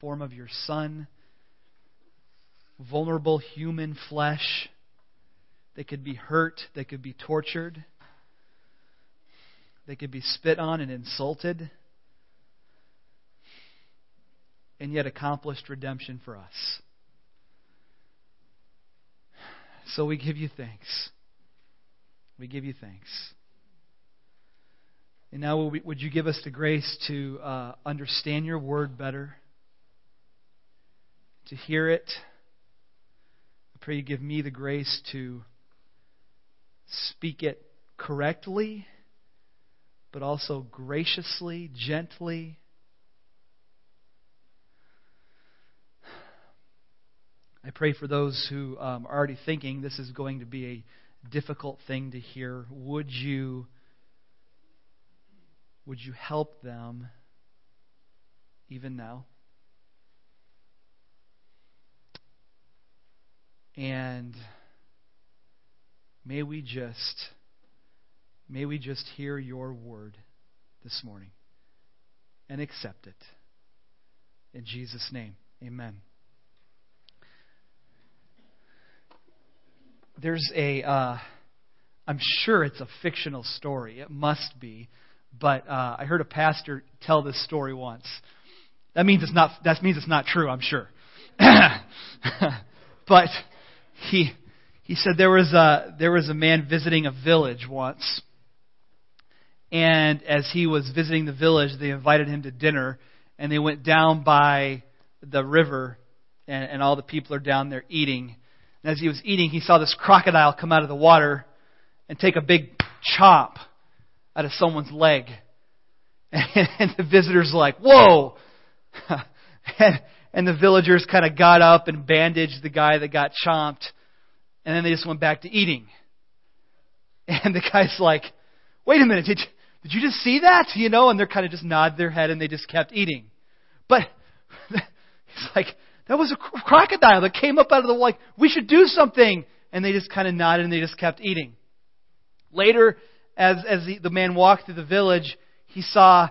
form of your Son, vulnerable human flesh. They could be hurt, they could be tortured, they could be spit on and insulted, and yet accomplished redemption for us. So we give you thanks. We give you thanks. And now, would you give us the grace to uh, understand your word better? To hear it. I pray you give me the grace to speak it correctly, but also graciously, gently. I pray for those who um, are already thinking this is going to be a difficult thing to hear. Would you would you help them even now? And may we just may we just hear your word this morning and accept it. In Jesus' name. Amen. There's a uh, I'm sure it's a fictional story. It must be. But uh, I heard a pastor tell this story once. That means it's not. That means it's not true. I'm sure. but he he said there was a there was a man visiting a village once, and as he was visiting the village, they invited him to dinner, and they went down by the river, and, and all the people are down there eating. And as he was eating, he saw this crocodile come out of the water and take a big chop out of someone's leg. And, and the visitors like, "Whoa!" and, and the villagers kind of got up and bandaged the guy that got chomped, and then they just went back to eating. And the guy's like, wait a minute, did, did you just see that? You know, and they're kind of just nod their head and they just kept eating. But he's like, that was a crocodile that came up out of the like, we should do something. And they just kind of nodded and they just kept eating. Later, as, as the, the man walked through the village, he saw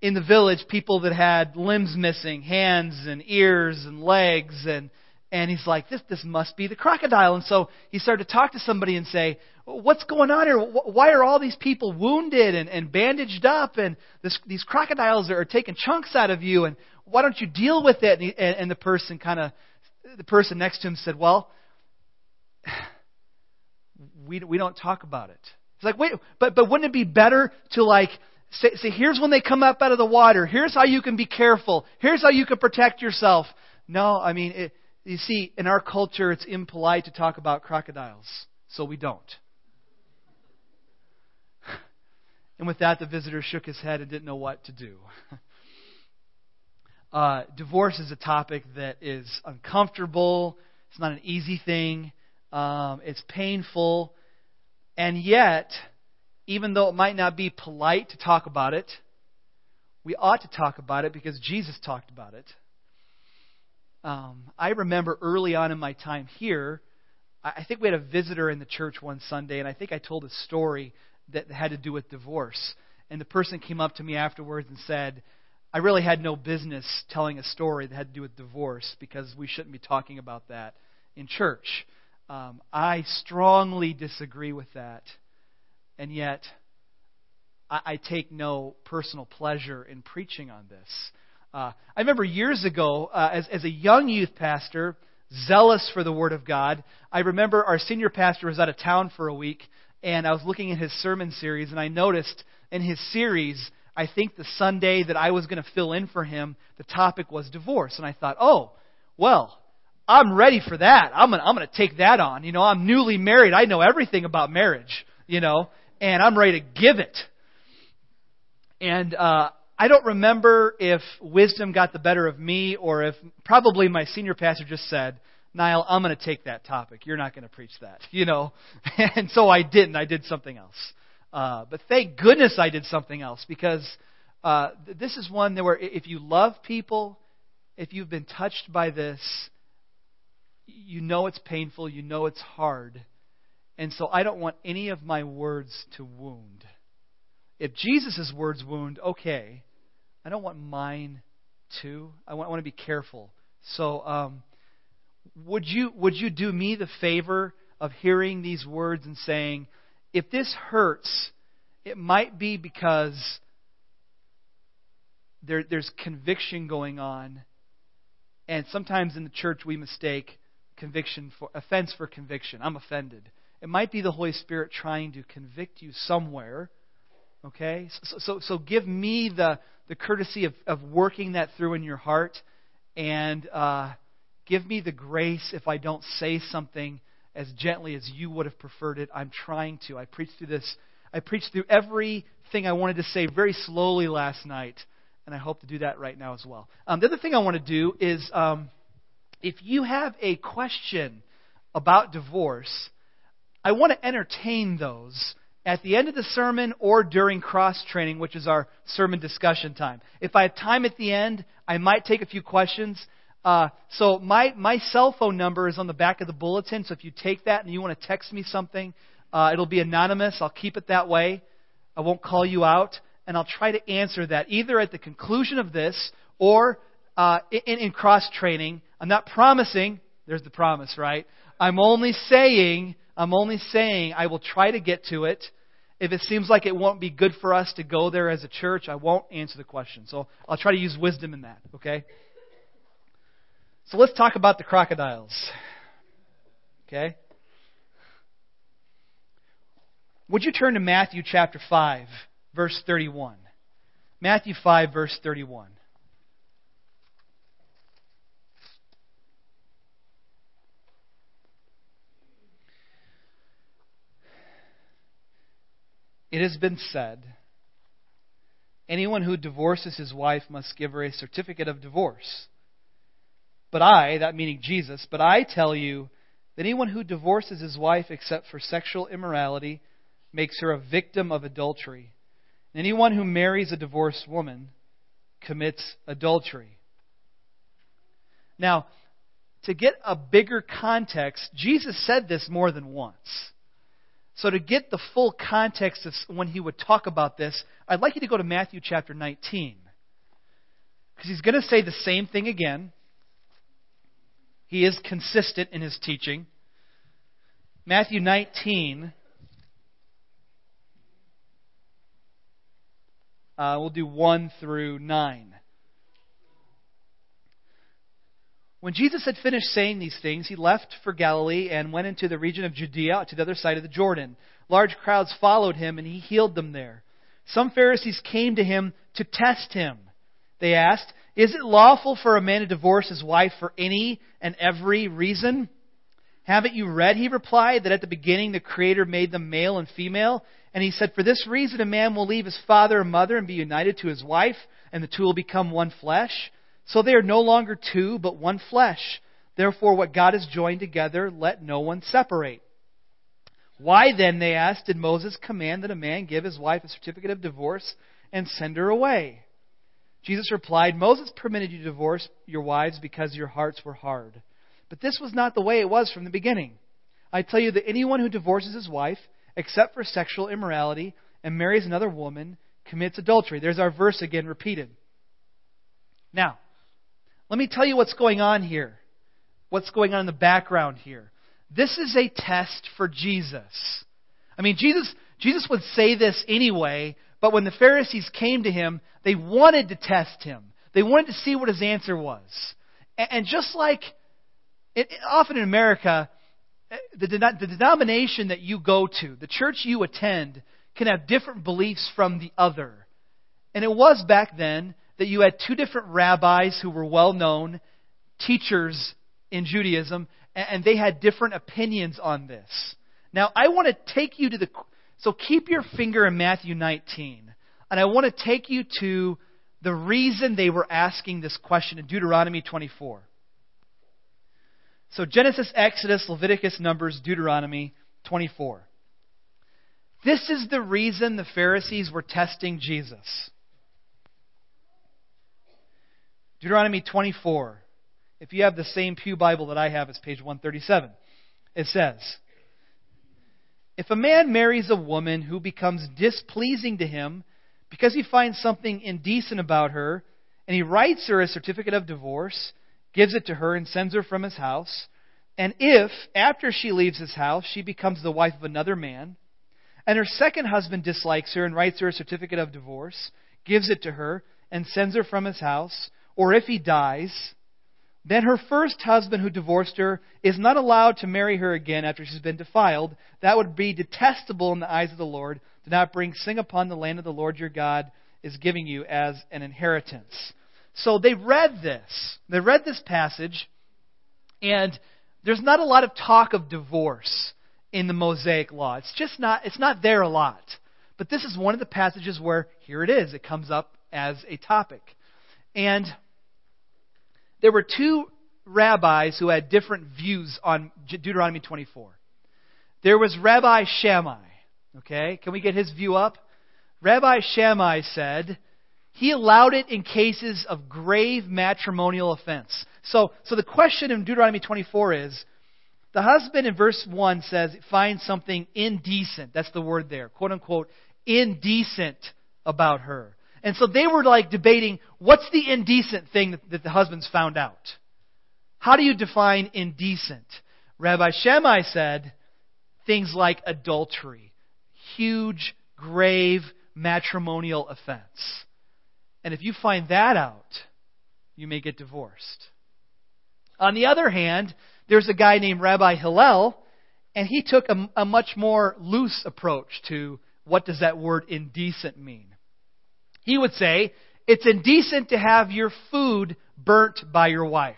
in the village people that had limbs missing, hands and ears and legs and and he's like, this, this must be the crocodile. And so he started to talk to somebody and say, what's going on here? Why are all these people wounded and, and bandaged up? And this, these crocodiles are taking chunks out of you. And why don't you deal with it? And, he, and, and the person kind of, the person next to him said, well, we, we don't talk about it. It's like, wait, but, but wouldn't it be better to like Say, here's when they come up out of the water. Here's how you can be careful. Here's how you can protect yourself. No, I mean, it, you see, in our culture, it's impolite to talk about crocodiles, so we don't. And with that, the visitor shook his head and didn't know what to do. Uh, divorce is a topic that is uncomfortable. It's not an easy thing. Um, it's painful. And yet, even though it might not be polite to talk about it, we ought to talk about it because Jesus talked about it. Um, I remember early on in my time here, I think we had a visitor in the church one Sunday, and I think I told a story that had to do with divorce. And the person came up to me afterwards and said, I really had no business telling a story that had to do with divorce because we shouldn't be talking about that in church. Um, I strongly disagree with that and yet I, I take no personal pleasure in preaching on this. Uh, I remember years ago, uh, as, as a young youth pastor, zealous for the Word of God, I remember our senior pastor was out of town for a week, and I was looking at his sermon series, and I noticed in his series, I think the Sunday that I was going to fill in for him, the topic was divorce. And I thought, oh, well, I'm ready for that. I'm going to I'm going to take that on. You know, I'm newly married. I know everything about marriage, you know and I'm ready to give it. And uh, I don't remember if wisdom got the better of me or if probably my senior pastor just said, Niall, I'm going to take that topic. You're not going to preach that, you know. and so I didn't. I did something else. Uh, but thank goodness I did something else because uh, this is one where if you love people, if you've been touched by this, you know it's painful, you know it's hard. And so I don't want any of my words to wound. If Jesus' words wound, okay. I don't want mine too. I want, I want to be careful. So, um, would you would you do me the favor of hearing these words and saying, if this hurts, it might be because there, there's conviction going on, and sometimes in the church we mistake conviction for offense for conviction. I'm offended. It might be the Holy Spirit trying to convict you somewhere. Okay? So, so, so give me the, the courtesy of, of working that through in your heart and uh, give me the grace if I don't say something as gently as you would have preferred it. I'm trying to. I preached through this. I preached through everything I wanted to say very slowly last night, and I hope to do that right now as well. Um, the other thing I want to do is um, if you have a question about divorce, I want to entertain those at the end of the sermon or during cross training, which is our sermon discussion time. If I have time at the end, I might take a few questions. Uh, so my, my cell phone number is on the back of the bulletin. So if you take that and you want to text me something, uh, it'll be anonymous. I'll keep it that way. I won't call you out, and I'll try to answer that either at the conclusion of this or uh, in, in cross training. I'm not promising. There's the promise, right? I'm only saying. I'm only saying I will try to get to it. If it seems like it won't be good for us to go there as a church, I won't answer the question. So I'll try to use wisdom in that. Okay. So let's talk about the crocodiles. Okay? Would you turn to Matthew chapter 5, verse 31? Matthew 5, verse 31. It has been said, anyone who divorces his wife must give her a certificate of divorce. But I, that meaning Jesus, but I tell you that anyone who divorces his wife except for sexual immorality makes her a victim of adultery. And anyone who marries a divorced woman commits adultery. Now, to get a bigger context, Jesus said this more than once. So, to get the full context of when he would talk about this, I'd like you to go to Matthew chapter 19. Because he's going to say the same thing again. He is consistent in his teaching. Matthew 19. Uh, we'll do 1 through 9. When Jesus had finished saying these things, he left for Galilee and went into the region of Judea to the other side of the Jordan. Large crowds followed him, and he healed them there. Some Pharisees came to him to test him. They asked, Is it lawful for a man to divorce his wife for any and every reason? Haven't you read, he replied, that at the beginning the Creator made them male and female? And he said, For this reason a man will leave his father and mother and be united to his wife, and the two will become one flesh. So they are no longer two, but one flesh. Therefore, what God has joined together, let no one separate. Why then, they asked, did Moses command that a man give his wife a certificate of divorce and send her away? Jesus replied, Moses permitted you to divorce your wives because your hearts were hard. But this was not the way it was from the beginning. I tell you that anyone who divorces his wife, except for sexual immorality, and marries another woman, commits adultery. There's our verse again repeated. Now, let me tell you what's going on here. What's going on in the background here. This is a test for Jesus. I mean, Jesus, Jesus would say this anyway, but when the Pharisees came to him, they wanted to test him. They wanted to see what his answer was. And, just like it, often in America, the, the denomination that you go to, the church you attend, can have different beliefs from the other. And it was back then that you had two different rabbis who were well known, teachers in Judaism, and they had different opinions on this. Now, I want to take you to the. So keep your finger in Matthew 19. And I want to take you to the reason they were asking this question in Deuteronomy 24. So Genesis, Exodus, Leviticus, Numbers, Deuteronomy 24. This is the reason the Pharisees were testing Jesus. Deuteronomy 24. If you have the same Pew Bible that I have, it's page 137. It says, If a man marries a woman who becomes displeasing to him because he finds something indecent about her, And he writes her a certificate of divorce, gives it to her, and sends her from his house. And if, after she leaves his house, she becomes the wife of another man, and her second husband dislikes her and writes her a certificate of divorce, gives it to her, and sends her from his house, or if he dies, then her first husband who divorced her is not allowed to marry her again after she's been defiled. That would be detestable in the eyes of the Lord. Do not bring sin upon the land of the Lord your God is giving you as an inheritance. So they read this. They read this passage, and there's not a lot of talk of divorce in the Mosaic Law. It's just not, it's not there a lot. But this is one of the passages where, here it is, it comes up as a topic. And there were two rabbis who had different views on Deuteronomy 24. There was Rabbi Shammai. Okay, can we get his view up? Rabbi Shammai said he allowed it in cases of grave matrimonial offense. So, so the question in Deuteronomy 24 is the husband in verse 1 says, finds something indecent. That's the word there. Quote unquote, indecent about her. And so they were like debating what's the indecent thing that, the husbands found out? How do you define indecent? Rabbi Shammai said things like adultery, huge, grave matrimonial offense. And if you find that out, you may get divorced. On the other hand, there's a guy named Rabbi Hillel, and he took a, a much more loose approach to what does that word indecent mean. He would say, it's indecent to have your food burnt by your wife.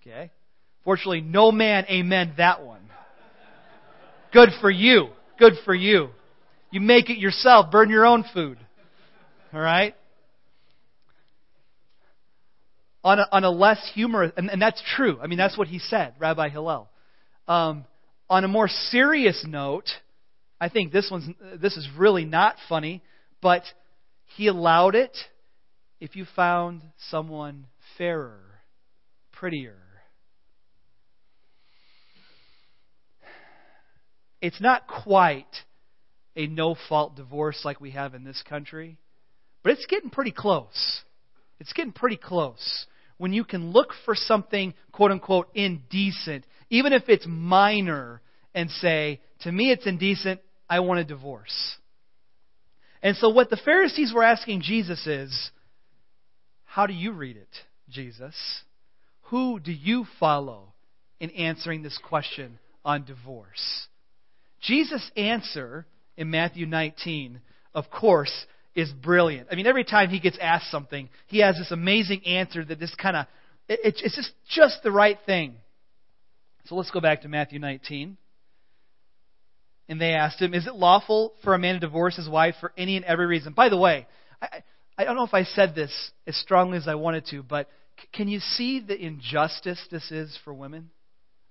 Okay? Fortunately, no man amen that one. Good for you. Good for you. You make it yourself. Burn your own food. All right? On a, on a less humorous, and, and that's true. I mean, that's what he said, Rabbi Hillel. Um, on a more serious note, I think this one's this is really not funny. But he allowed it if you found someone fairer, prettier. It's not quite a no fault divorce like we have in this country, but it's getting pretty close. It's getting pretty close. When you can look for something, quote unquote, indecent, even if it's minor, and say, to me it's indecent, I want a divorce. And so, what the Pharisees were asking Jesus is, How do you read it, Jesus? Who do you follow in answering this question on divorce? Jesus' answer in Matthew 19, of course, is brilliant. I mean, every time he gets asked something, he has this amazing answer that this kind of, it, it's just, just the right thing. So let's go back to Matthew 19. And they asked him, Is it lawful for a man to divorce his wife for any and every reason? By the way, I, I don't know if I said this as strongly as I wanted to, but c- can you see the injustice this is for women?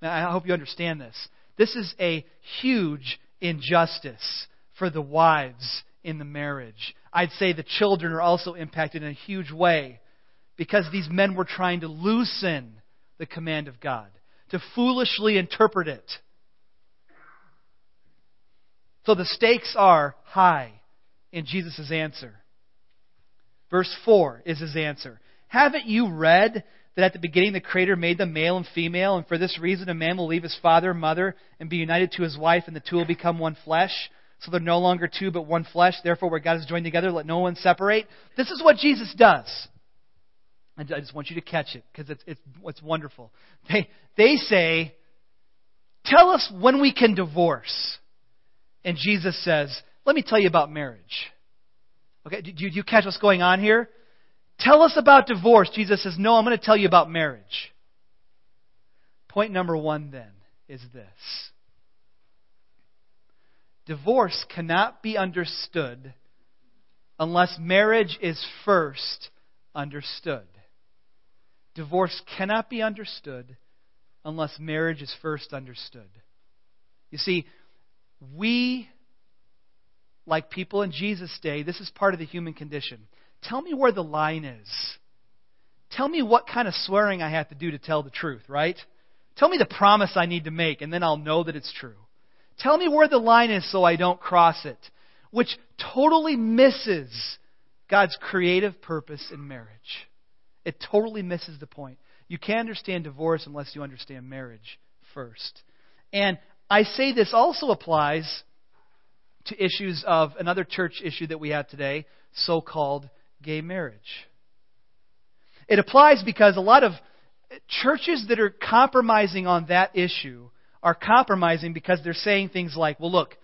Now, I hope you understand this. This is a huge injustice for the wives in the marriage. I'd say the children are also impacted in a huge way because these men were trying to loosen the command of God, to foolishly interpret it so the stakes are high in Jesus' answer. Verse 4 is his answer. Haven't you read that at the beginning the Creator made them male and female, and for this reason a man will leave his father and mother and be united to his wife, and the two will become one flesh? So they're no longer two but one flesh. Therefore, where God has joined together, let no one separate. This is what Jesus does. I just want you to catch it because it's, it's, it's wonderful. They, they say, Tell us when we can divorce. And Jesus says, Let me tell you about marriage. Okay, do you, do you catch what's going on here? Tell us about divorce. Jesus says, No, I'm going to tell you about marriage. Point number one, then, is this divorce cannot be understood unless marriage is first understood. Divorce cannot be understood unless marriage is first understood. You see, we, like people in Jesus' day, this is part of the human condition. Tell me where the line is. Tell me what kind of swearing I have to do to tell the truth, right? Tell me the promise I need to make, and then I'll know that it's true. Tell me where the line is so I don't cross it, which totally misses God's creative purpose in marriage. It totally misses the point. You can't understand divorce unless you understand marriage first. And I say this also applies to issues of another church issue that we have today, so called gay marriage. It applies because a lot of churches that are compromising on that issue are compromising because they're saying things like, well, look,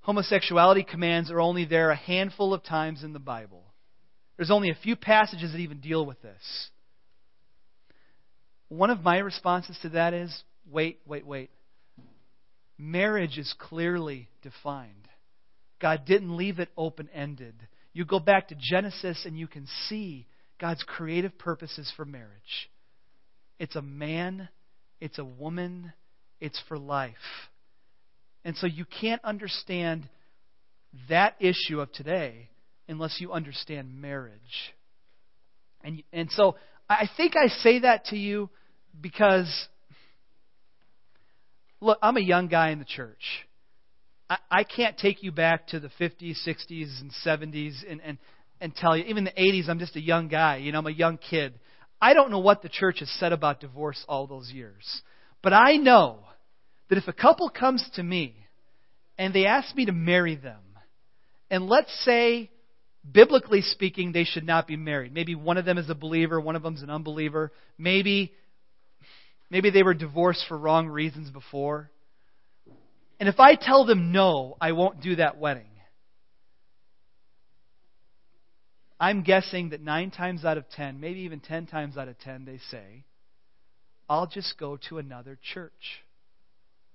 homosexuality commands are only there a handful of times in the Bible. There's only a few passages that even deal with this. One of my responses to that is wait, wait, wait. Marriage is clearly defined. God didn't leave it open ended. You go back to Genesis and you can see God's creative purposes for marriage. It's a man, it's a woman, it's for life. And so you can't understand that issue of today unless you understand marriage. And, and so I think I say that to you because, look, I'm a young guy in the church. I, I can't take you back to the 50s, 60s, and 70s and, and, and tell you, even the 80s, I'm just a young guy. You know, I'm a young kid. I don't know what the church has said about divorce all those years. But I know that if a couple comes to me and they ask me to marry them, and let's say, biblically speaking, they should not be married. Maybe one of them is a believer, one of them is an unbeliever. Maybe, maybe they were divorced for wrong reasons before. And if I tell them no, I won't do that wedding. I'm guessing that nine times out of ten, maybe even ten times out of ten, they say, I'll just go to another church.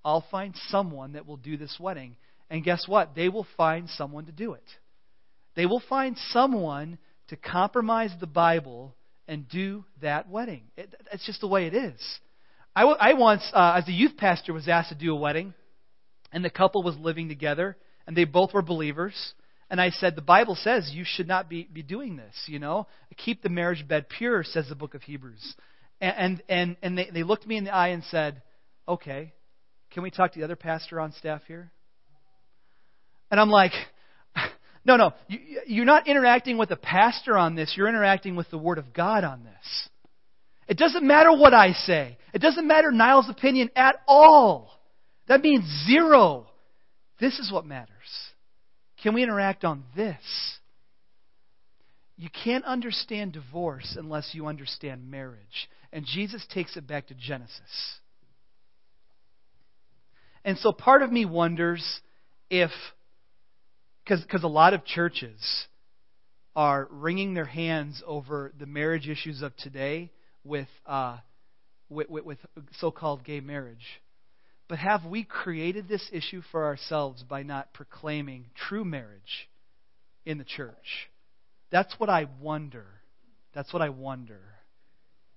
I'll find someone that will do this wedding. And guess what? They will find someone to do it. They will find someone to compromise the Bible and do that wedding. It, it's just the way it is. I, I once, uh, as a youth pastor, was asked to do a wedding, and the couple was living together, and they both were believers. And I said, the Bible says you should not be, be doing this, you know. Keep the marriage bed pure, says the book of Hebrews. And, and, and they, they looked me in the eye and said, Okay, can we talk to the other pastor on staff here? And I'm like, No, no, you, you're not interacting with the pastor on this, you're interacting with the Word of God on this. It doesn't matter what I say, it doesn't matter Niall's opinion at all. That means zero. This is what matters. Can we interact on this? You can't understand divorce unless you understand marriage. And Jesus takes it back to Genesis. And so part of me wonders if, because a lot of churches are wringing their hands over the marriage issues of today with, uh, with, with, with so called gay marriage. But have we created this issue for ourselves by not proclaiming true marriage in the church? That's what I wonder. That's what I wonder.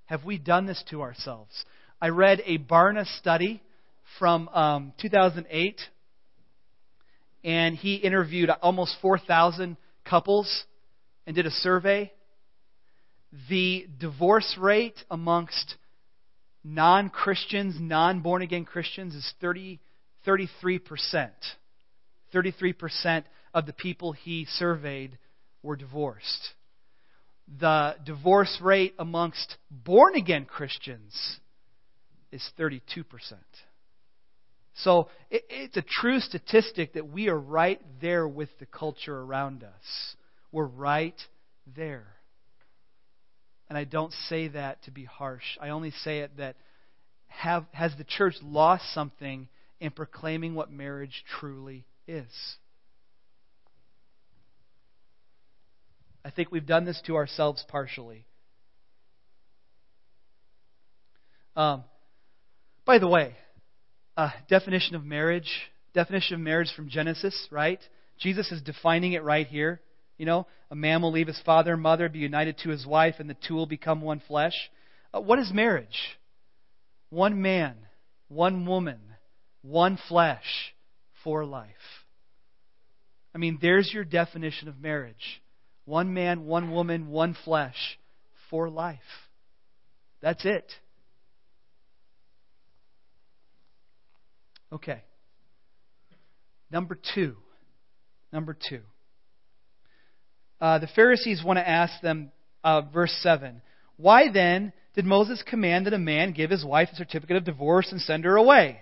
Have we done this to ourselves? I read a Barna study from um, 2008, and he interviewed almost 4,000 couples and did a survey. The divorce rate amongst non Christians, non born again Christians, is 30, 33%. 33% of the people he surveyed were divorced. The divorce rate amongst born again Christians is 32%. So it's a true statistic that we are right there with the culture around us. We're right there. And I don't say that to be harsh. I only say it that have, has the church lost something in proclaiming what marriage truly is? I think we've done this to ourselves partially. Um, by the way, uh, definition of marriage, definition of marriage from Genesis, right? Jesus is defining it right here. You know, a man will leave his father and mother, be united to his wife, and the two will become one flesh. Uh, what is marriage? One man, one woman, one flesh for life. I mean, there's your definition of marriage. One man, one woman, one flesh for life. That's it. Okay. Number two. Number two. Uh, the Pharisees want to ask them, uh, verse 7, Why then did Moses command that a man give his wife a certificate of divorce and send her away?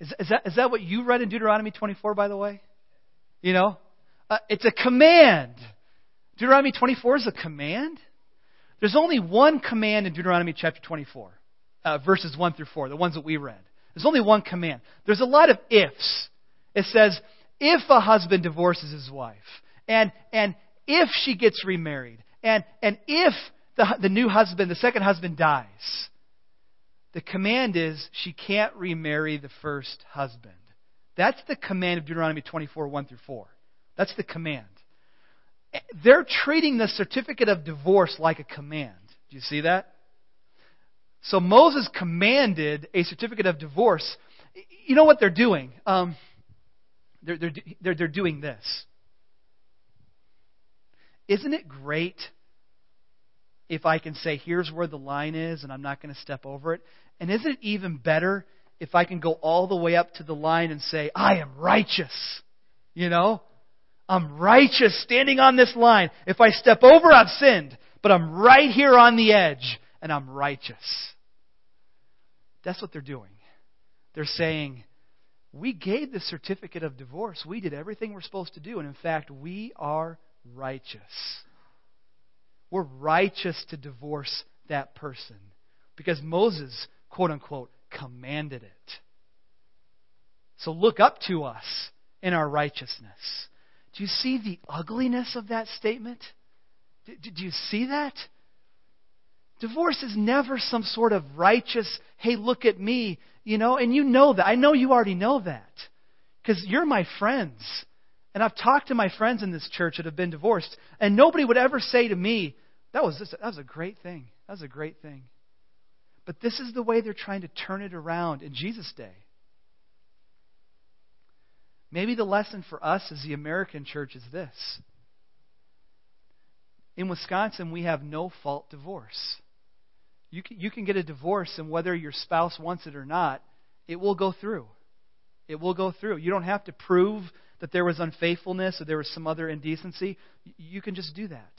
Is, is, that, is that what you read in Deuteronomy 24, by the way? You know? Uh, it's a command. Deuteronomy 24 is a command. There's only one command in Deuteronomy chapter 24, uh, verses 1 through 4, the ones that we read. There's only one command. There's a lot of ifs. It says, if a husband divorces his wife, and, and if she gets remarried, and, and if the, the new husband, the second husband dies, the command is she can't remarry the first husband. That's the command of Deuteronomy 24, 1 through 4. That's the command. They're treating the certificate of divorce like a command. Do you see that? So Moses commanded a certificate of divorce. You know what they're doing? Um, they're, they're, they're, they're doing this. Isn't it great if I can say, here's where the line is and I'm not going to step over it? And isn't it even better if I can go all the way up to the line and say, I am righteous? You know? I'm righteous standing on this line. If I step over, I've sinned. But I'm right here on the edge and I'm righteous. That's what they're doing. They're saying, We gave the certificate of divorce. We did everything we're supposed to do. And in fact, we are righteous. We're righteous to divorce that person because Moses, quote unquote, commanded it. So look up to us in our righteousness. Do you see the ugliness of that statement? Do you see that? Divorce is never some sort of righteous, hey, look at me, you know, and you know that. I know you already know that because you're my friends. And I've talked to my friends in this church that have been divorced, and nobody would ever say to me, that was, just, that was a great thing. That was a great thing. But this is the way they're trying to turn it around in Jesus' day. Maybe the lesson for us as the American church is this. In Wisconsin, we have no fault divorce. You can, you can get a divorce, and whether your spouse wants it or not, it will go through. It will go through. You don't have to prove that there was unfaithfulness or there was some other indecency. You can just do that.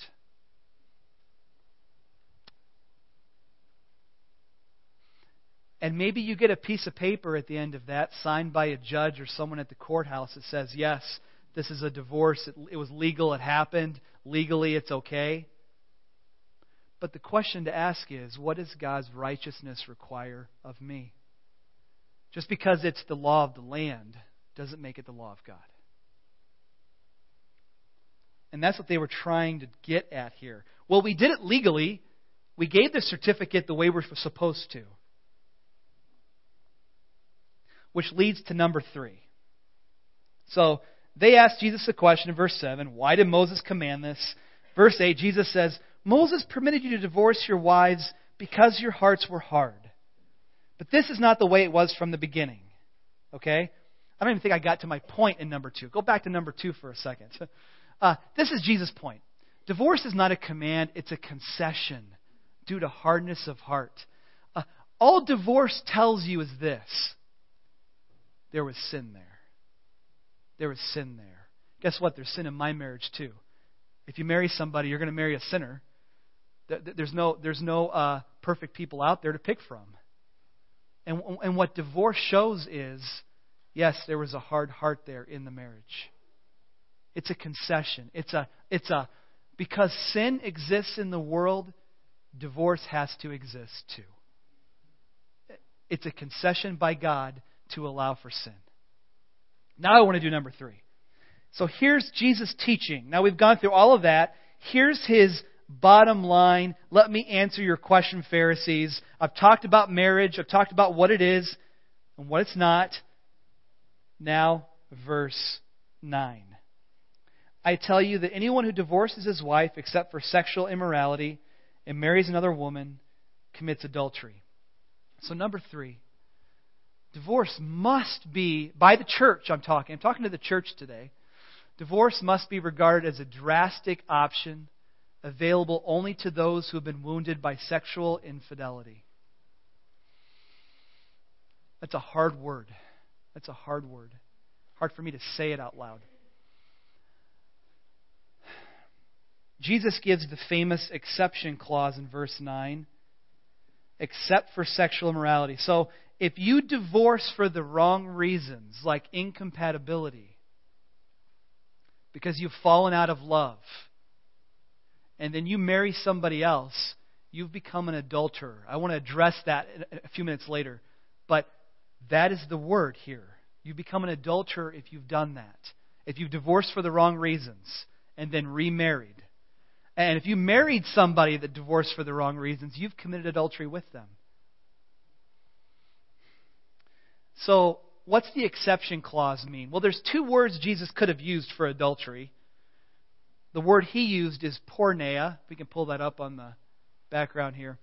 And maybe you get a piece of paper at the end of that signed by a judge or someone at the courthouse that says, yes, this is a divorce. It, it was legal. It happened. Legally, it's okay. But the question to ask is what does God's righteousness require of me? Just because it's the law of the land doesn't make it the law of God. And that's what they were trying to get at here. Well, we did it legally. We gave the certificate the way we're supposed to. Which leads to number three. So they asked Jesus a question in verse 7 Why did Moses command this? Verse 8, Jesus says, Moses permitted you to divorce your wives because your hearts were hard. But this is not the way it was from the beginning. Okay? I don't even think I got to my point in number two. Go back to number two for a second. Uh, this is Jesus' point. Divorce is not a command, it's a concession due to hardness of heart. Uh, all divorce tells you is this there was sin there. There was sin there. Guess what? There's sin in my marriage too. If you marry somebody, you're going to marry a sinner. There's no, there's no uh, perfect people out there to pick from. And, and what divorce shows is yes, there was a hard heart there in the marriage. It's a concession. It's a, it's a, because sin exists in the world, divorce has to exist too. It's a concession by God to allow for sin. Now I want to do number three. So here's Jesus' teaching. Now we've gone through all of that. Here's his bottom line. Let me answer your question, Pharisees. I've talked about marriage, I've talked about what it is and what it's not. Now, verse 9. I tell you that anyone who divorces his wife except for sexual immorality and marries another woman commits adultery. So, number three, divorce must be, by the church, I'm talking, I'm talking to the church today. Divorce must be regarded as a drastic option available only to those who have been wounded by sexual infidelity. That's a hard word. That's a hard word. Hard for me to say it out loud. Jesus gives the famous exception clause in verse 9 except for sexual immorality. So if you divorce for the wrong reasons, like incompatibility, because you've fallen out of love, and then you marry somebody else, you've become an adulterer. I want to address that a few minutes later. But that is the word here. You become an adulterer if you've done that. If you've divorced for the wrong reasons and then remarried. And if you married somebody that divorced for the wrong reasons, you've committed adultery with them. So, what's the exception clause mean? Well, there's two words Jesus could have used for adultery. The word he used is porneia. We can pull that up on the background here.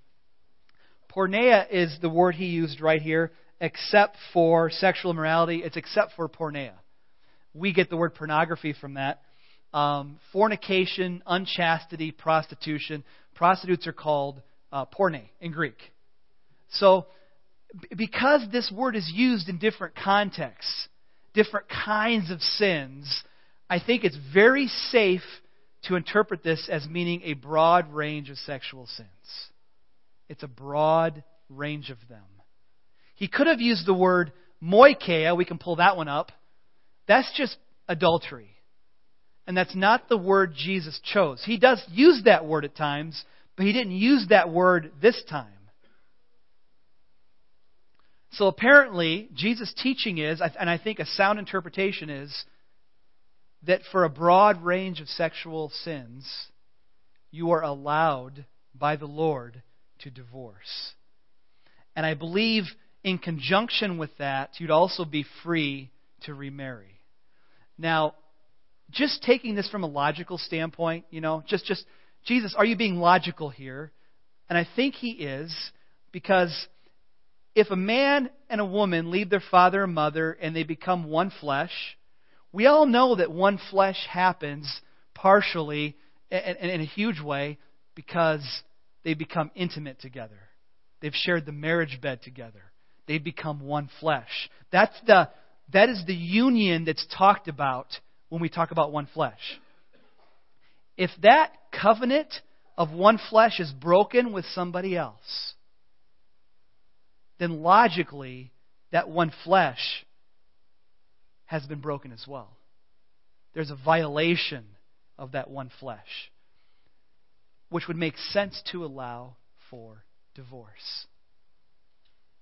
Porneia is the word he used right here, except for sexual immorality. It's except for porneia. We get the word pornography from that. Um, fornication, unchastity, prostitution. Prostitutes are called uh, porne in Greek. So, because this word is used in different contexts, different kinds of sins, I think it's very safe to interpret this as meaning a broad range of sexual sins. It's a broad range of them. He could have used the word moicheia. We can pull that one up. That's just adultery. And that's not the word Jesus chose. He does use that word at times, but he didn't use that word this time. So apparently, Jesus' teaching is, and I think a sound interpretation is, that for a broad range of sexual sins, you are allowed by the Lord to divorce. And I believe in conjunction with that, you'd also be free to remarry. Now, just taking this from a logical standpoint, you know, just just Jesus, are you being logical here? And I think he is because if a man and a woman leave their father and mother and they become one flesh, we all know that one flesh happens partially and in a huge way because they become intimate together. They've shared the marriage bed together. They've become one flesh. That's the, that is the union that's talked about when we talk about one flesh. If that covenant of one flesh is broken with somebody else, then logically, that one flesh has been broken as well. There's a violation of that one flesh, which would make sense to allow for divorce.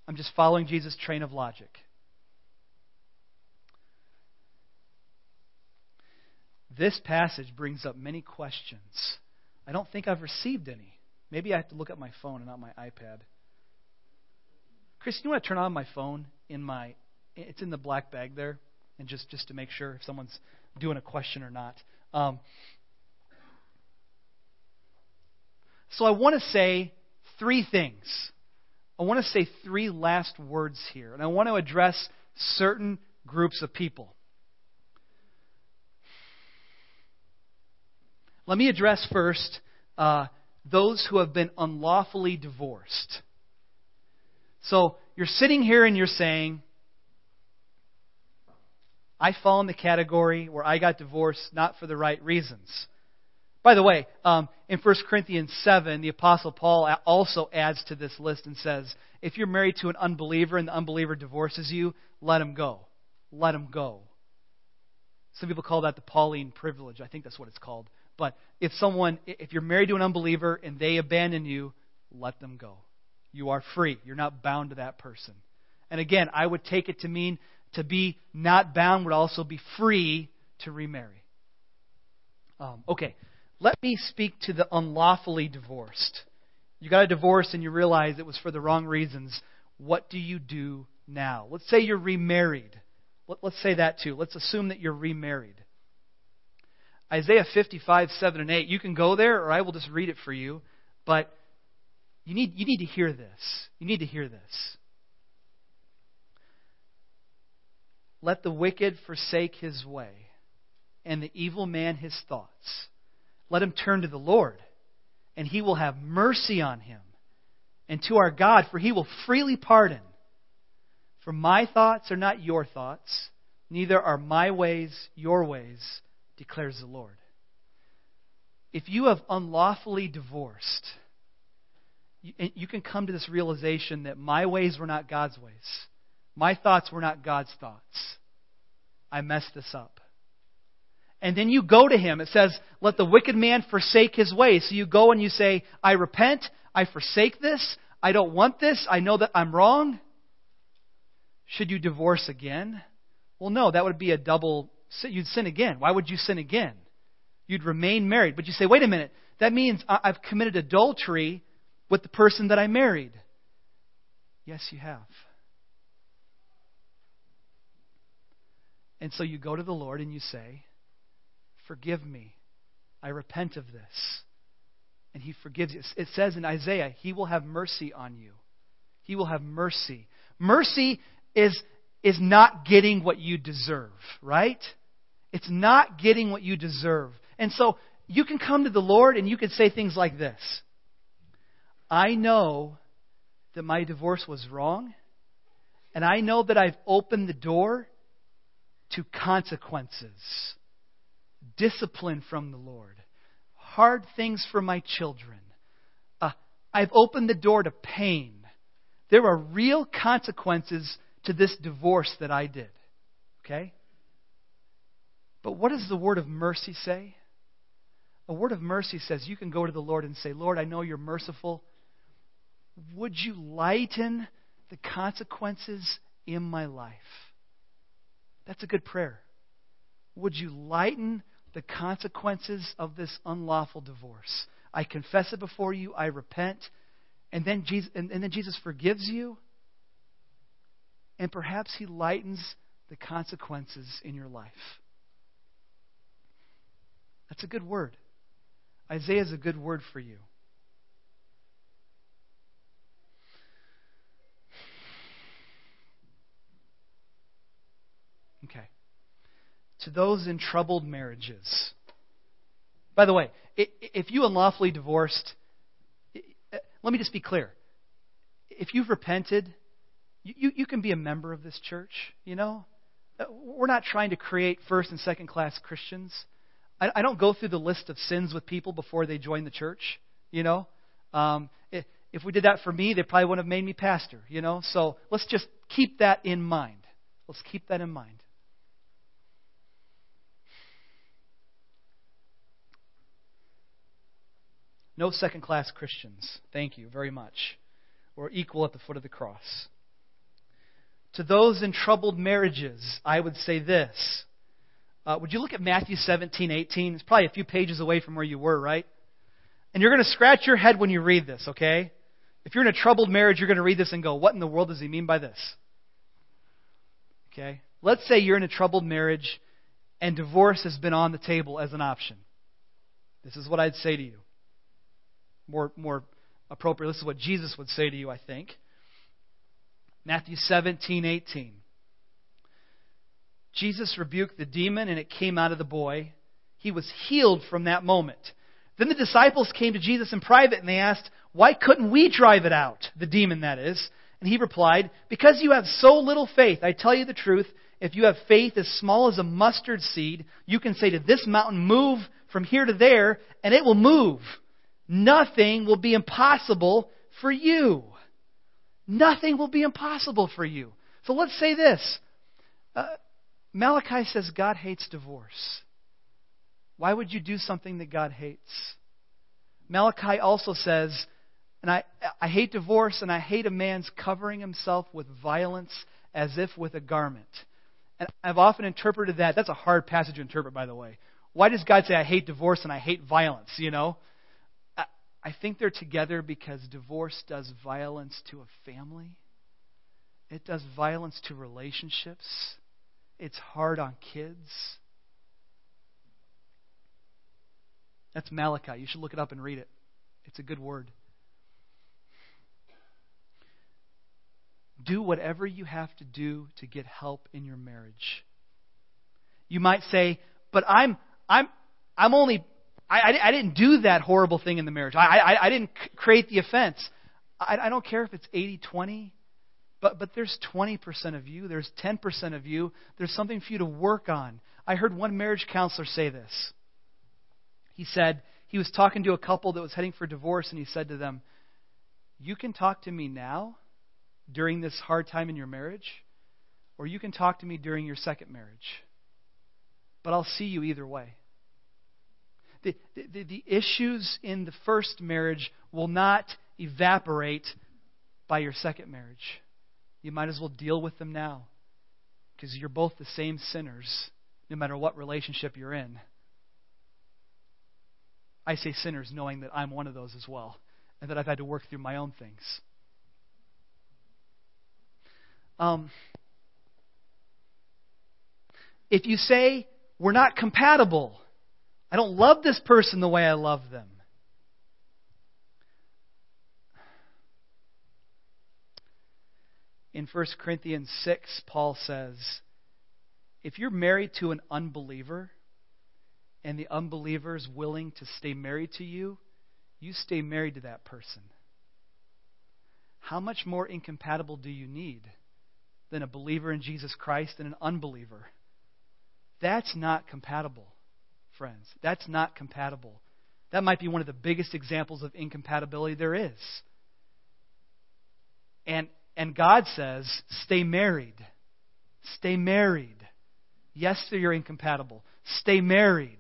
I'm just following Jesus' train of logic. This passage brings up many questions. I don't think I've received any. Maybe I have to look at my phone and not my iPad. Chris, you want to turn on my phone in my it's in the black bag there? and just, just to make sure if someone's doing a question or not. Um, so I want to say three things. I want to say three last words here, and I want to address certain groups of people. Let me address first uh, those who have been unlawfully divorced. So you're sitting here and you're saying, I fall in the category where I got divorced not for the right reasons. By the way, um, in 1 Corinthians 7, the Apostle Paul also adds to this list and says, if you're married to an unbeliever and the unbeliever divorces you, let him go. Let him go. Some people call that the Pauline privilege. I think that's what it's called. But if someone, if you're married to an unbeliever and they abandon you, let them go. You are free. You're not bound to that person. And again, I would take it to mean to be not bound would also be free to remarry. Um, okay, let me speak to the unlawfully divorced. You got a divorce and you realize it was for the wrong reasons. What do you do now? Let's say you're remarried. Let, us say that too. Let's assume that you're remarried. Isaiah 55, 7 and 8. You can go there, or I will just read it for you. But you need, you need to hear this. You need to hear this. Let the wicked forsake his way, and the evil man his thoughts. Let him turn to the Lord, and he will have mercy on him, and to our God, for he will freely pardon. For my thoughts are not your thoughts, neither are my ways your ways, declares the Lord. if you have unlawfully divorced, you, can come to this realization that my ways were not God's ways. My thoughts were not God's thoughts. I messed this up. And then you go to him. It says, let the wicked man forsake his ways. So you go and you say, I repent. I forsake this. I don't want this. I know that I'm wrong. Should you divorce again? Well, no, that would be a double. You'd sin again. Why would you sin again? You'd remain married. But you say, wait a minute. That means I've committed adultery with the person that I married. Yes, you have. And so you go to the Lord and you say, Forgive me. I repent of this. And He forgives you. It says in Isaiah, He will have mercy on you. He will have mercy. Mercy is, is not getting what you deserve, right? It's not getting what you deserve. And so you can come to the Lord and you can say things like this I know that my divorce was wrong, and I know that I've opened the door to consequences, discipline from the Lord, hard things for my children. Uh, I've opened the door to pain. There are real consequences to this divorce that I did. Okay? But what does the word of mercy say? A word of mercy says you can go to the Lord and say, Lord, I know you're merciful. Would you lighten the consequences in my life? That's a good prayer. Would you lighten the consequences of this unlawful divorce? I confess it before you. I repent. And then Jesus, and, and then Jesus forgives you. And perhaps he lightens the consequences in your life. That's a good word. Isaiah is a good word for you. Okay. To those in troubled marriages. By the way, if you unlawfully divorced, let me just be clear. If you've repented, you, you can be a member of this church, you know? Uh, we're not trying to create first and second class Christians. I, I don't go through the list of sins with people before they join the church, you know? Um, if we did that for me, they probably wouldn't have made me pastor, you know? So let's just keep that in mind. Let's keep that in mind. No second class Christians. Thank you very much. We're equal at the foot of the cross. To those in troubled marriages, I would say this. Uh, would you look at Matthew 17, 18? It's probably a few pages away from where you were, right? And you're going to scratch your head when you read this, okay? If you're in a troubled marriage, you're going to read this and go, what in the world does he mean by this? Okay? Let's say you're in a troubled marriage and divorce has been on the table as an option. This is what I'd say to you more, more appropriate. This is what Jesus would say to you, I think. Matthew 17, 18. Jesus rebuked the demon, and it came out of the boy. He was healed from that moment. Then the disciples came to Jesus in private, and they asked, Why couldn't we drive it out? The demon, that is. And he replied, Because you have so little faith. I tell you the truth. If you have faith as small as a mustard seed, you can say to this mountain, Move from here to there, and it will move nothing will be impossible for you. Nothing will be impossible for you. So let's say this uh, Malachi says God hates divorce. Why would you do something that God hates? Malachi also says, and I, I hate divorce and I hate a man's covering himself with violence as if with a garment. And I've often interpreted that. That's a hard passage to interpret, by the way. Why does God say, I hate divorce and I hate violence? You know? I think they're together because divorce does violence to a family. It does violence to relationships. It's hard on kids. That's Malachi. You should look it up and read it. It's a good word. Do whatever you have to do to get help in your marriage. You might say, "But I'm I'm I'm only I, I, I didn't do that horrible thing in the marriage. I, I, I didn't create the offense. I, I don't care if it's 80 20, but, but there's 20% of you, there's 10% of you, there's something for you to work on. I heard one marriage counselor say this. He said, he was talking to a couple that was heading for divorce, and he said to them, You can talk to me now during this hard time in your marriage, or you can talk to me during your second marriage. But I'll see you either way. The, the, the issues in the first marriage will not evaporate by your second marriage. You might as well deal with them now because you're both the same sinners no matter what relationship you're in. I say sinners knowing that I'm one of those as well and that I've had to work through my own things. Um, if you say, we're not compatible, I don't love this person the way I love them. In 1 Corinthians 6, Paul says, if you're married to an unbeliever and the unbeliever is willing to stay married to you, you stay married to that person. How much more incompatible do you need than a believer in Jesus Christ and an unbeliever? That's not compatible friends. That's not compatible. That might be one of the biggest examples of incompatibility there is. And, and God says, stay married. Stay married. Yes, you're incompatible. Stay married.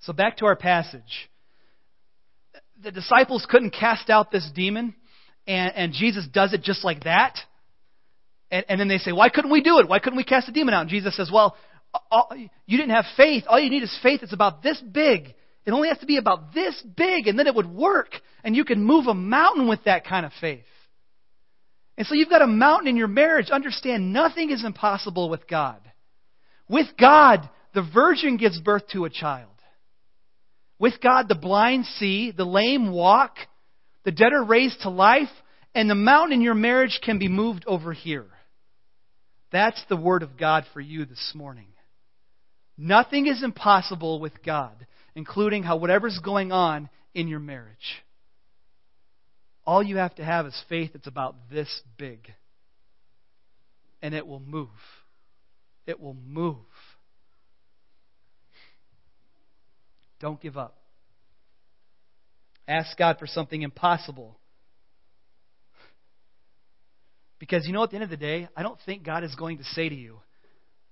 So back to our passage. The disciples couldn't cast out this demon, and, and Jesus does it just like that. And, and then they say, Why couldn't we do it? Why couldn't we cast the demon out? And Jesus says, Well, all, you didn't have faith. All you need is faith It's about this big. It only has to be about this big, and then it would work. And you can move a mountain with that kind of faith. And so you've got a mountain in your marriage. Understand, nothing is impossible with God. With God, the virgin gives birth to a child. With God, the blind see, the lame walk, the dead are raised to life, and the mountain in your marriage can be moved over here. That's the word of God for you this morning. Nothing is impossible with God, including how whatever's going on in your marriage. All you have to have is faith that's about this big. And it will move. It will move. Don't give up. Ask God for something impossible. Because you know, at the end of the day, I don't think God is going to say to you,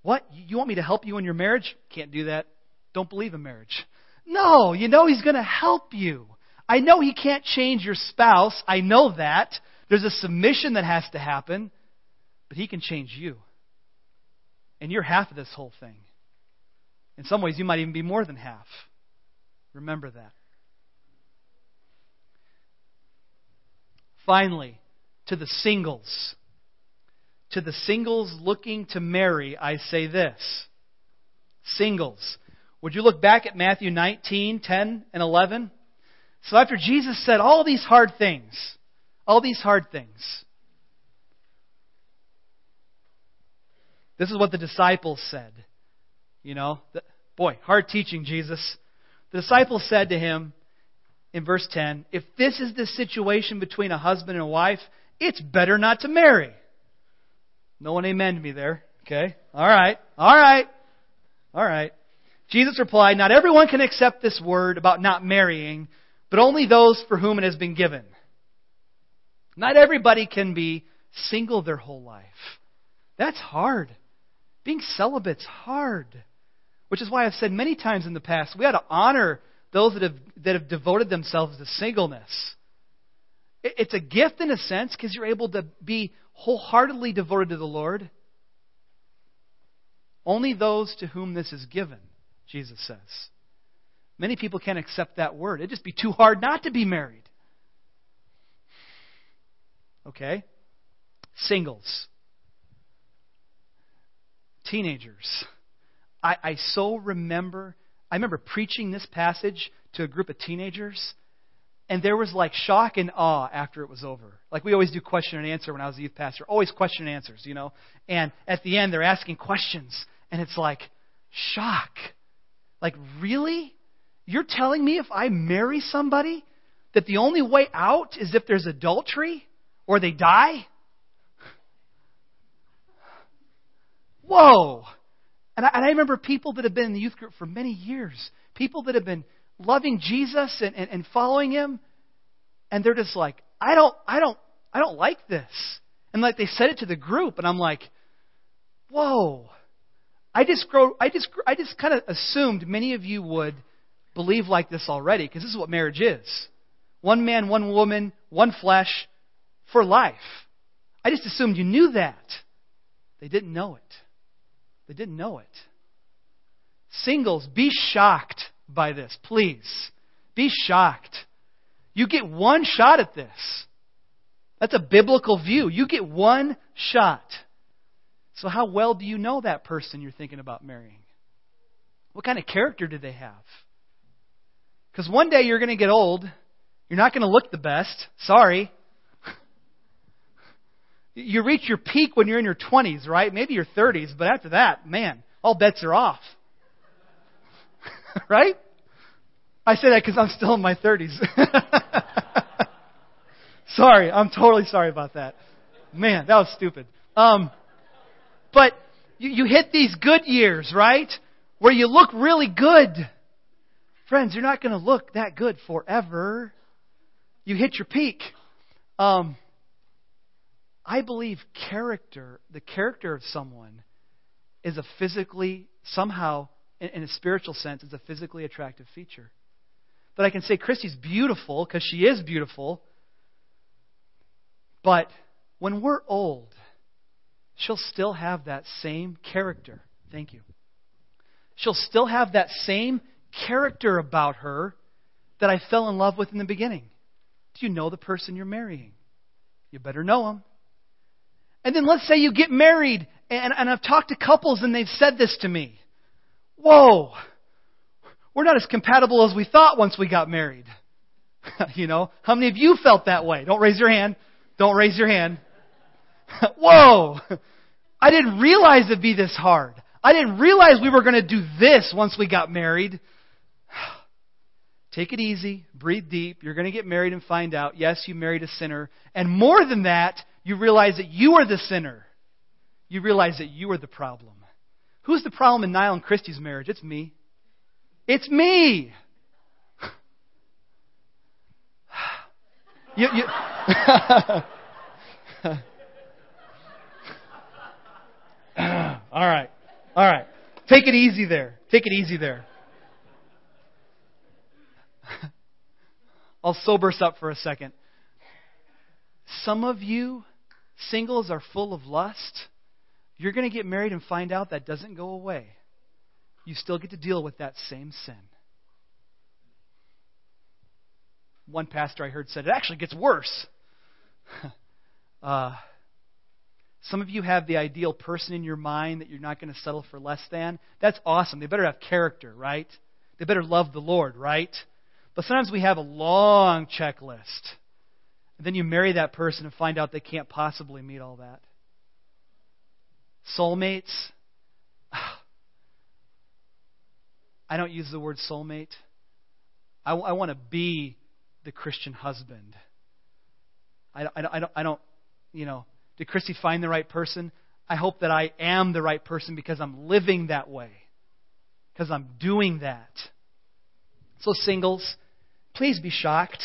what? You want me to help you in your marriage? Can't do that. Don't believe in marriage. No, you know He's going to help you. I know He can't change your spouse. I know that. There's a submission that has to happen. But He can change you. And you're half of this whole thing. In some ways, you might even be more than half. Remember that. Finally, to the singles. To the singles looking to marry, I say this. Singles. Would you look back at Matthew 19, 10, and 11? So after Jesus said all these hard things, all these hard things, this is what the disciples said. You know, the, boy, hard teaching, Jesus. The disciples said to him in verse 10, If this is the situation between a husband and a wife, it's better not to marry. No one amen me there. Okay. All right. All right. All right. Jesus replied, Not everyone can accept this word about not marrying, but only those for whom it has been given. Not everybody can be single their whole life. That's hard. Being celibate's hard. Which is why I've said many times in the past, we ought to honor those that have, that have devoted themselves to singleness. It's a gift in a sense because you're able to be wholeheartedly devoted to the Lord. Only those to whom this is given, Jesus says. Many people can't accept that word. It'd just be too hard not to be married. Okay? Singles. Teenagers. I, I so remember, I remember preaching this passage to a group of teenagers and there was like shock and awe after it was over. Like we always do question and answer when I was a youth pastor. Always question and answers, you know. And at the end, they're asking questions. And it's like, shock. Like, really? You're telling me if I marry somebody that the only way out is if there's adultery or they die? Whoa. And I, and I remember people that have been in the youth group for many years People that have been loving Jesus and, and, and following him, and they're just like, I don't, I don't, I don't like this. And like they said it to the group, and I'm like, whoa. I just grow, I just, I just kind of assumed many of you would believe like this already, because this is what marriage is. One man, one woman, one flesh, for life. I just assumed you knew that. They didn't know it. They didn't know it. Singles, be shocked by this, please. Be shocked. You get one shot at this. That's a biblical view. You get one shot. So, how well do you know that person you're thinking about marrying? What kind of character do they have? Because one day you're going to get old. You're not going to look the best. Sorry. You reach your peak when you're in your 20s, right? Maybe your 30s, but after that, man, all bets are off. right? I say that because I'm still in my 30s. sorry, I'm totally sorry about that. Man, that was stupid. Um, but you, you hit these good years, right? Where you look really good. Friends, you're not going to look that good forever. You hit your peak. Um, I believe character, the character of someone, is a physically, somehow, in, in a spiritual sense, is a physically attractive feature. That I can say Christy's beautiful because she is beautiful, but when we're old, she'll still have that same character. Thank you. She'll still have that same character about her that I fell in love with in the beginning. Do you know the person you're marrying? You better know him. And then let's say you get married, and, and I've talked to couples and they've said this to me. Whoa, we're not as compatible as we thought once we got married. you know, how many of you felt that way? Don't raise your hand. Don't raise your hand. Whoa, I didn't realize it'd be this hard. I didn't realize we were going to do this once we got married. Take it easy, breathe deep. You're going to get married and find out, yes, you married a sinner. And more than that, you realize that you are the sinner. You realize that you are the problem. Who's the problem in Niall and Christie's marriage? It's me. It's me. you, you all right. All right. Take it easy there. Take it easy there. I'll sober us up for a second. Some of you singles are full of lust. You're going to get married and find out that doesn't go away. You still get to deal with that same sin. One pastor I heard said it actually gets worse. uh, some of you have the ideal person in your mind that you're not going to settle for less than. That's awesome. They better have character, right? They better love the Lord, right? But sometimes we have a long checklist. And then you marry that person and find out they can't possibly meet all that. Soulmates. I don't use the word soulmate. I, I want to be the Christian husband. I, I, I, don't, I don't, you know, did Christy find the right person? I hope that I am the right person because I'm living that way, because I'm doing that. So, singles, please be shocked.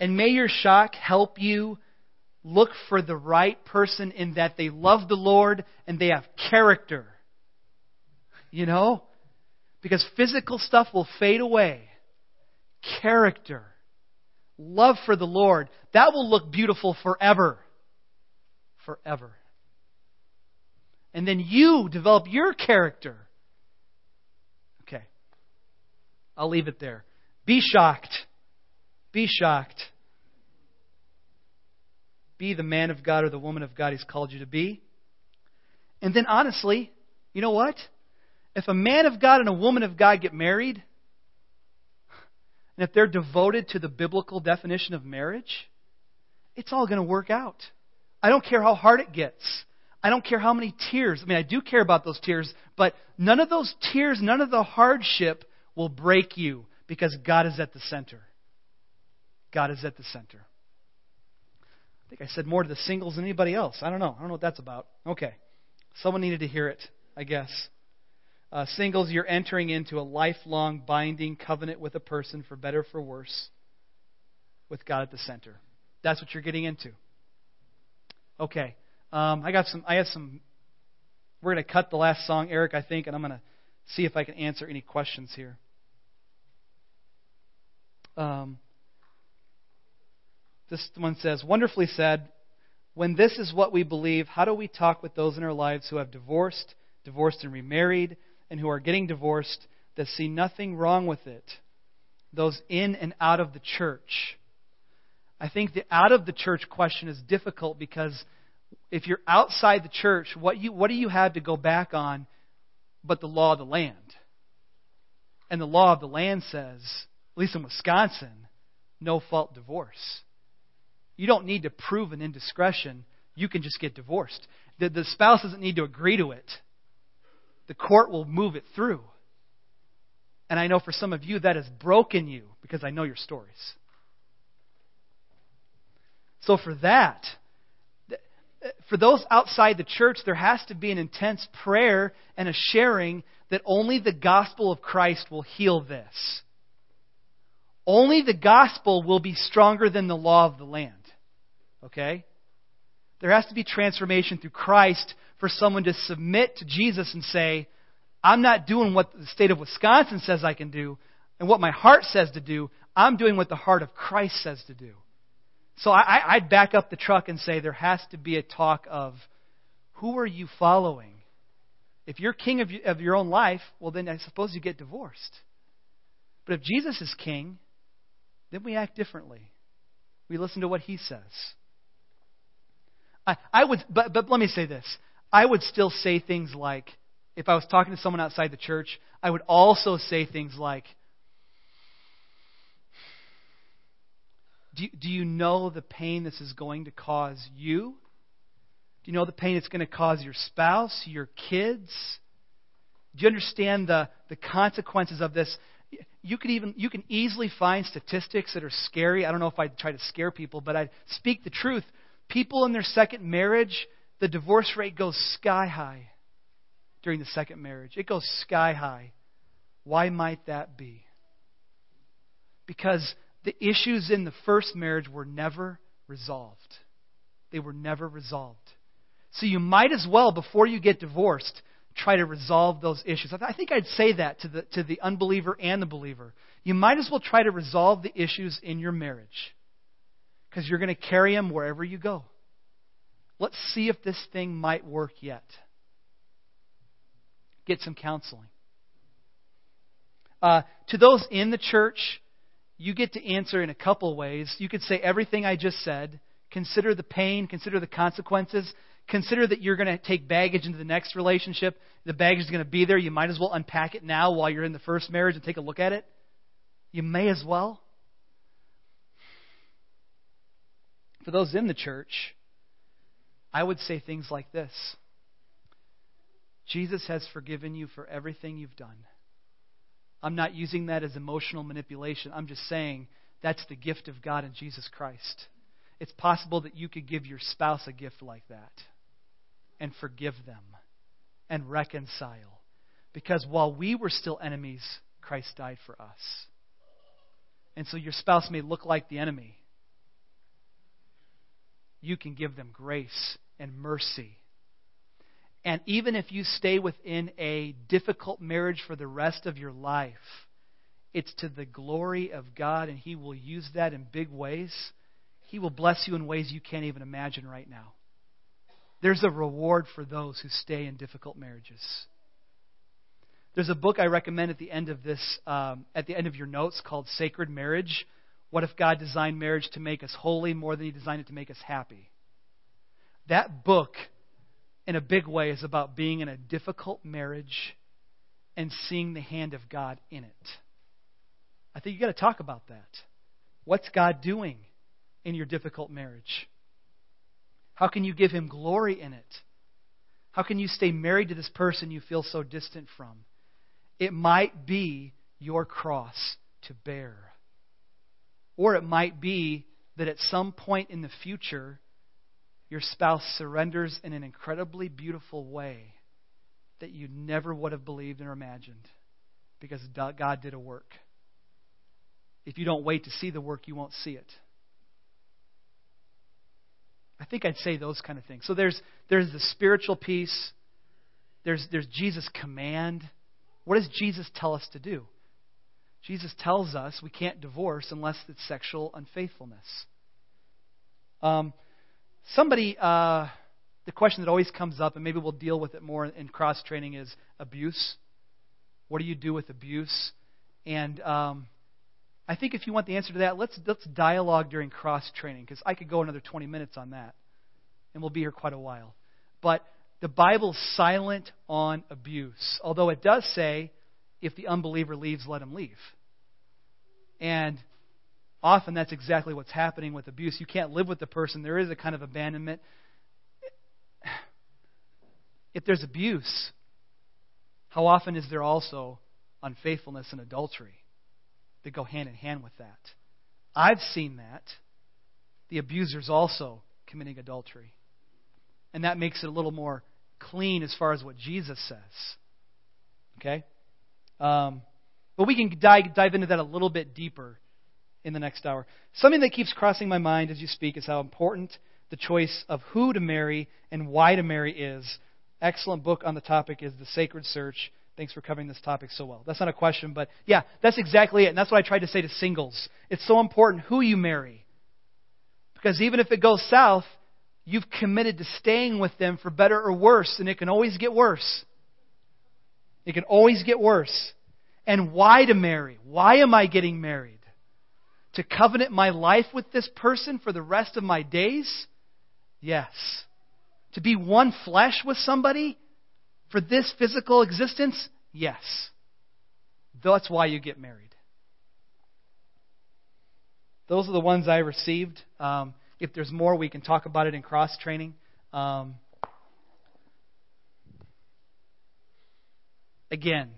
And may your shock help you look for the right person in that they love the Lord and they have character. You know? Because physical stuff will fade away. Character. Love for the Lord. That will look beautiful forever. Forever. And then you develop your character. Okay. I'll leave it there. Be shocked. Be shocked. Be the man of God or the woman of God He's called you to be. And then, honestly, you know what? If a man of God and a woman of God get married, and if they're devoted to the biblical definition of marriage, it's all going to work out. I don't care how hard it gets. I don't care how many tears. I mean, I do care about those tears, but none of those tears, none of the hardship will break you because God is at the center. God is at the center. I think I said more to the singles than anybody else. I don't know. I don't know what that's about. Okay. Someone needed to hear it, I guess. Uh, singles, you're entering into a lifelong binding covenant with a person, for better for worse, with God at the center. That's what you're getting into. Okay, um, I got some. I have some. We're going to cut the last song, Eric, I think, and I'm going to see if I can answer any questions here. Um, this one says, wonderfully said. When this is what we believe, how do we talk with those in our lives who have divorced, divorced and remarried, and who are getting divorced that see nothing wrong with it? Those in and out of the church. I think the out of the church question is difficult because if you're outside the church, what, you, what do you have to go back on but the law of the land? And the law of the land says, at least in Wisconsin, no fault divorce. You don't need to prove an indiscretion. You can just get divorced. The, the spouse doesn't need to agree to it. The court will move it through. And I know for some of you that has broken you because I know your stories. So for that, uh, for those outside the church, there has to be an intense prayer and a sharing that only the gospel of Christ will heal this. Only the gospel will be stronger than the law of the land. Okay? There has to be transformation through Christ for someone to submit to Jesus and say, I'm not doing what the state of Wisconsin says I can do and what my heart says to do. I'm doing what the heart of Christ says to do. So I, I'd back up the truck and say there has to be a talk of who are you following? If you're king of, of your own life, well, then I suppose you get divorced. But if Jesus is king, then we act differently. We listen to what he says. I, I would, but, but let me say this. I would still say things like, if I was talking to someone outside the church, I would also say things like, do, do you know the pain this is going to cause you? Do you know the pain it's going to cause your spouse, your kids? Do you understand the, the consequences of this? You could even you can easily find statistics that are scary. I don't know if I'd try to scare people, but I'd speak the truth people in their second marriage, the divorce rate goes sky high during the second marriage. It goes sky high. Why might that be? Because the issues in the first marriage were never resolved. They were never resolved. So you might as well, before you get divorced, try to resolve those issues. I think I'd say that to the, to the unbeliever and the believer. You might as well try to resolve the issues in your marriage because you're going to carry them wherever you go. Let's see if this thing might work yet. Get some counseling. Uh, to those in the church, you get to answer in a couple ways. You could say everything I just said. Consider the pain, consider the consequences. Consider that you're going to take baggage into the next relationship. The baggage is going to be there. You might as well unpack it now while you're in the first marriage and take a look at it. You may as well. For those in the church, I would say things like this Jesus has forgiven you for everything you've done. I'm not using that as emotional manipulation. I'm just saying that's the gift of God in Jesus Christ. It's possible that you could give your spouse a gift like that and forgive them and reconcile. Because while we were still enemies, Christ died for us. And so your spouse may look like the enemy, you can give them grace and mercy. And even if you stay within a difficult marriage for the rest of your life, it's to the glory of God, and He will use that in big ways. He will bless you in ways you can't even imagine right now. There's a reward for those who stay in difficult marriages. There's a book I recommend at the end of this, um, at the end of your notes, called Sacred Marriage what if God designed marriage to make us holy more than He designed it to make us happy? That book, in a big way, is about being in a difficult marriage and seeing the hand of God in it. I think you've got to talk about that. What's God doing in your difficult marriage? How can you give Him glory in it? How can you stay married to this person you feel so distant from? It might be your cross to bear. Or it might be that at some point in the future, your spouse surrenders in an incredibly beautiful way that you never would have believed or imagined because God did a work. If you don't wait to see the work, you won't see it. I think I'd say those kind of things. So there's, there's the spiritual piece, there's, there's Jesus' command. What does Jesus tell us to do? Jesus tells us we can't divorce unless it's sexual unfaithfulness. Um, somebody, uh, the question that always comes up, and maybe we'll deal with it more in cross training, is abuse. What do you do with abuse? And um, I think if you want the answer to that, let's let's dialogue during cross training because I could go another 20 minutes on that, and we'll be here quite a while. But the Bible's silent on abuse, although it does say, if the unbeliever leaves, let him leave. And often that's exactly what's happening with abuse. You can't live with the person. There is a kind of abandonment if there's abuse, how often is there also unfaithfulness and adultery that go hand in hand with that? I've seen that. The abuser's also committing adultery. And that makes it a little more clean as far as what Jesus says. Okay? Um, but we can dive, dive into that a little bit deeper in the next hour. Something that keeps crossing my mind as you speak is how important the choice of who to marry and why to marry is excellent book on the topic is The Sacred Search. Thanks for covering this topic so well. That's not a question, but yeah, that's exactly it. And that's what I tried to say to singles. It's so important who you marry. Because even if it goes south, you've committed to staying with them for better or worse, and it can always get worse. It can always get worse. And why to marry? Why am I getting married? To covenant my life with this person for the rest of my days? Yes. To be one flesh with somebody for this physical existence? Yes. That's why you get married. Those are the ones I received. Um, if there's more, we can talk about it in cross training. Um, again,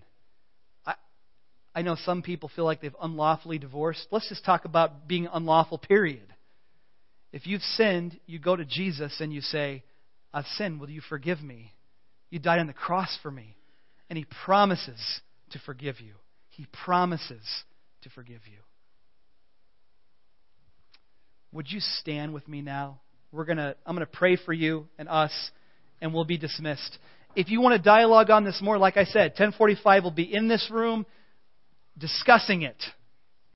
I know some people feel like they've unlawfully divorced. Let's just talk about being unlawful, period. If you've sinned, you go to Jesus and you say, I've sinned. Will you forgive me? You died on the cross for me. And He promises to forgive you. He promises to forgive you. Would you stand with me now? We're gonna, I'm going to pray for you and us, and we'll be dismissed. If you want to dialogue on this more, like I said, 1045 will be in this room discussing it.